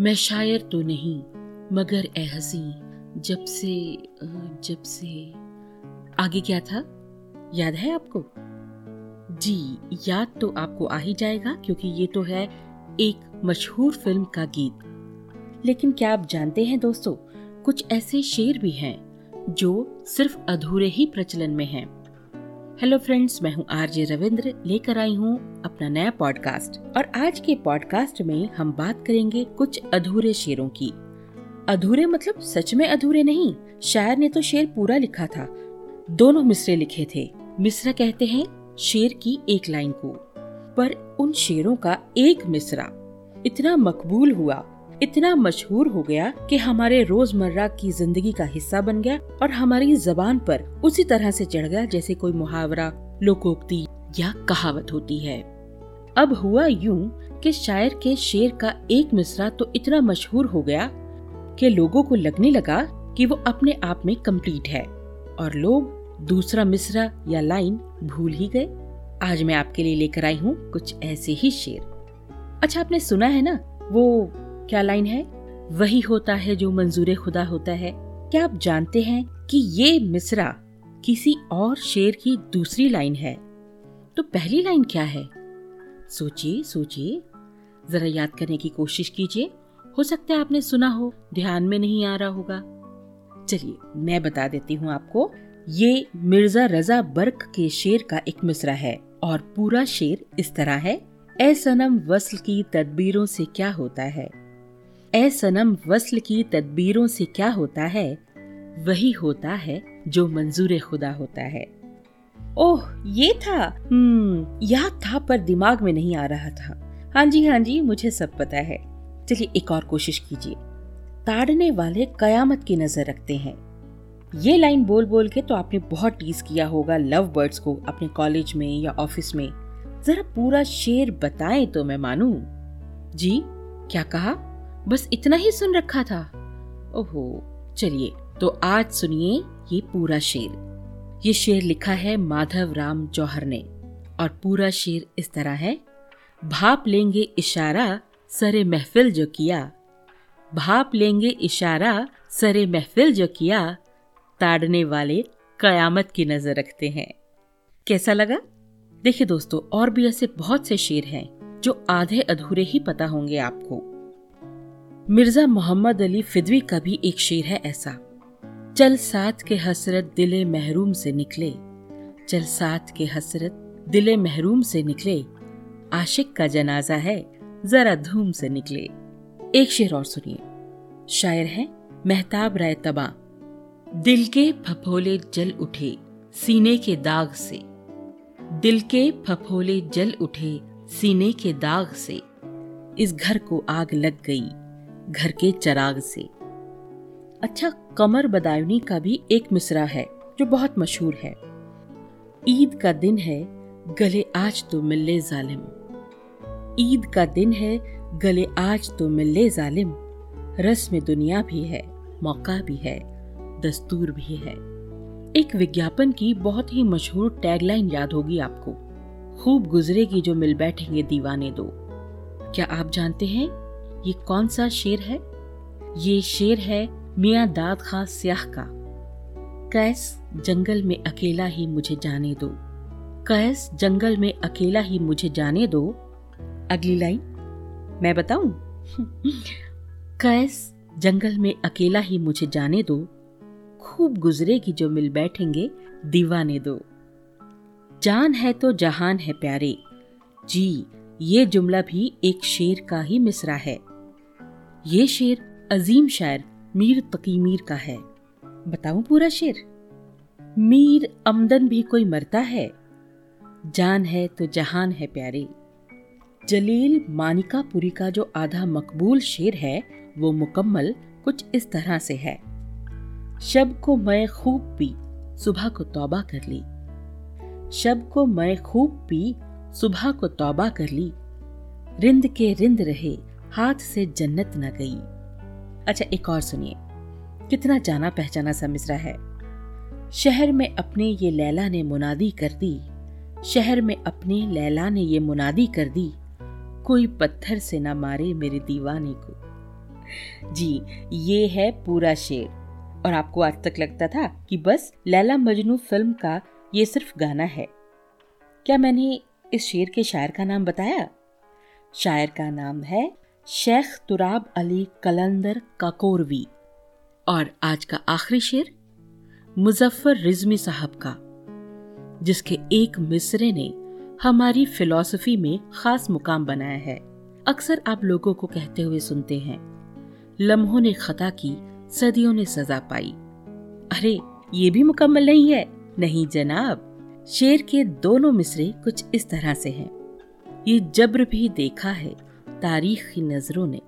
मैं शायर तो नहीं, मगर ए हसी जब से जब से। आगे क्या था? याद है आपको? जी, याद तो आपको आ ही जाएगा, क्योंकि ये तो है एक मशहूर फ़िल्म का गीत। लेकिन क्या आप जानते हैं दोस्तों, कुछ ऐसे शेर भी हैं, जो सिर्फ़ अधूरे ही प्रचलन में हैं। हेलो फ्रेंड्स, मैं हूँ आरजे रविंद्र, लेकर आई हूँ अपना नया पॉडकास्ट। और आज के पॉडकास्ट में हम बात करेंगे कुछ अधूरे शेरों की। अधूरे मतलब सच में अधूरे नहीं, शायर ने तो शेर पूरा लिखा था। दोनों मिसरे लिखे थे। मिसरा कहते हैं शेर की एक लाइन को। पर उन शेरों का एक मिसरा इतना मकबूल हुआ इतना मशहूर हो गया कि हमारे रोज़मर्रा की ज़िंदगी का हिस्सा बन गया और हमारी जबान पर उसी तरह से चढ़ गया जैसे कोई मुहावरा, लोकोक्ति या कहावत होती है। अब हुआ यूँ कि शायर के शेर का एक मिसरा तो इतना मशहूर हो गया कि लोगों को लगने लगा कि वो अपने आप में कंप्लीट है और लोग दूसरा मिसरा या लाइन भूल ही गए। आज मैं आपके लिए लेकर आई हूँ कुछ ऐसे ही शेर। अच्छा आपने सुना है ना, वो क्या लाइन है? वही होता है जो मंजूर खुदा होता है। क्या आप जानते हैं कि ये मिसरा किसी और शेर की दूसरी लाइन है? तो पहली लाइन क्या है? सोचिए सोचिए। जरा याद करने की कोशिश कीजिए। हो सकता है आपने सुना हो, ध्यान में नहीं आ रहा होगा। चलिए, मैं बता देती हूँ आपको। ये मिर्ज़ा रजा बर्क के शेर का एक मिसरा है और पूरा शेर इस तरह है। ए सनम वस्ल की तदबीरों से क्या होता है? ए सनम वस्ल की तदबीरों से क्या होता है? वही होता है जो मंजूर खुदा होता है। ओह, ये था। हम्म याद था पर दिमाग में नहीं आ रहा था। हाँ जी हाँ जी, मुझे सब पता है। चलिए एक और कोशिश कीजिए। ताड़ने वाले कयामत की नज़र रखते हैं। ये लाइन बोल बोल के तो आपने बहुत टीज किया होगा लव बर्ड्स को अपने कॉलेज में या ऑफ़िस में। जरा पूरा शेर बताएँ तो मैं मानू। जी, क्या कहा? बस इतना ही सुन रखा था। ओहो, चलिए तो आज सुनिए ये पूरा शेर। ये शेर लिखा है माधव राम जौहर ने, और पूरा शेर इस तरह है। भाप लेंगे इशारा, सरे महफिल जो किया। भाप लेंगे इशारा, सरे महफिल जो किया। ताड़ने वाले कयामत की नज़र रखते हैं। कैसा लगा? देखिए दोस्तों, और भी ऐसे बहुत से शेर हैं, जो आधे अधूरे ही पता होंगे आपको। मिर्ज़ा मोहम्मद अली फिदवी का भी एक शेर है ऐसा। चल साथ के हसरत दिले महरूम से निकले। चल साथ के हसरत दिले महरूम से निकले। आशिक का जनाजा है, जरा धूम से निकले। एक शेर और सुनिए। शायर है मेहताब राय तबा। दिल के फफोले जल उठे सीने के दाग से। दिल के फफोले जल उठे सीने के दाग से। इस घर को आग लग गई। घर के चराग से। अच्छा कमर बदायूनी का भी एक मिसरा है, जो बहुत मशहूर है। ईद का दिन है, गले आज तो मिले जालिम। ईद का दिन है, गले आज तो मिले जालिम। रस्म दुनिया भी है, मौका भी है, दस्तूर भी है। एक विज्ञापन की बहुत ही मशहूर टैगलाइन याद होगी आपको। खूब गुजरेगी जो मिल बैठेंगे दीवाने दो। क्या आप जानते हैं ये कौन सा शेर है? ये शेर है मियाँ दाद खा स्याह का। कैस, जंगल में अकेला ही मुझे जाने दो। कैस, जंगल में अकेला ही मुझे जाने दो। अगली लाइन, मैं बताऊँ? कैस, जंगल में अकेला ही मुझे जाने दो। खूब गुजरेगी जो मिल बैठेंगे, दीवाने दो। जान है तो जहान है प्यारे। जी, ये जुमला भी एक शेर का ही मिसरा है। ये शेर अजीम शायर मीर तकी मीर का है। बताऊँ पूरा शेर? मीर अमदन भी कोई मरता है। जान है तो जहान है प्यारे। जलील मानिकापुरी का जो आधा मकबूल शेर है, वो मुकम्मल कुछ इस तरह से है। शब को मैं खूब पी, सुबह को तौबा कर ली। शब को मैं खूब पी, सुबह को तौबा कर ली। रिंद के रिंद रहे हाथ से जन्नत न गई। अच्छा एक और सुनिए। कितना जाना पहचाना सा मिसरा है। शहर में अपने ये लैला ने मुनादी कर दी। शहर में अपने लैला ने ये मुनादी कर दी। कोई पत्थर से न मारे मेरे दीवाने को। जी, ये है पूरा शेर। और आपको आज तक लगता था कि बस लैला मजनू फ़िल्म का ये सिर्फ़ गाना है। क्या मैंने इस शेर के शायर का नाम बताया? शायर का नाम है शेख तुराब अली कलंदर काकोरवी। और आज का आखिरी शेर, मुजफ्फर रिजमी साहब का, जिसके एक मिसरे ने हमारी फिलॉसफी में खास मुकाम बनाया है। अक्सर आप लोगों को कहते हुए सुनते हैं, लम्हों ने खता की, सदियों ने सजा पाई। अरे, ये भी मुकम्मल नहीं है। नहीं जनाब, शेर के दोनों मिसरे कुछ इस तरह से हैं। ये जब्र भी देखा है तारीख की नज़रों ने।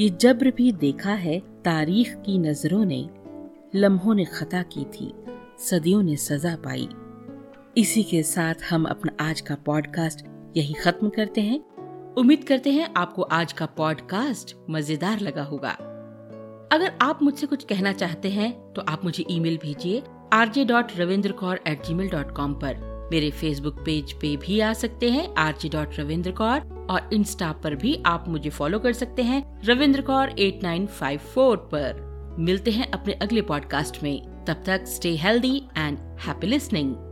ये जब्र भी देखा है तारीख की नज़रों ने। लम्हों ने खता की थी, सदियों ने सजा पाई। इसी के साथ हम अपना आज का पॉडकास्ट यही खत्म करते हैं। उम्मीद करते हैं आपको आज का पॉडकास्ट मज़ेदार लगा होगा। अगर आप मुझसे कुछ कहना चाहते हैं तो आप मुझे ईमेल भेजिए, RJ dot Ravindra Kaur at Gmail dot com पर। मेरे फेसबुक पेज पे भी आ सकते हैं R G dot Ravindra Kaur और इंस्टा पर भी आप मुझे फॉलो कर सकते हैं Ravindra Kaur at nine five four पर। मिलते हैं अपने अगले पॉडकास्ट में। तब तक stay healthy and happy listening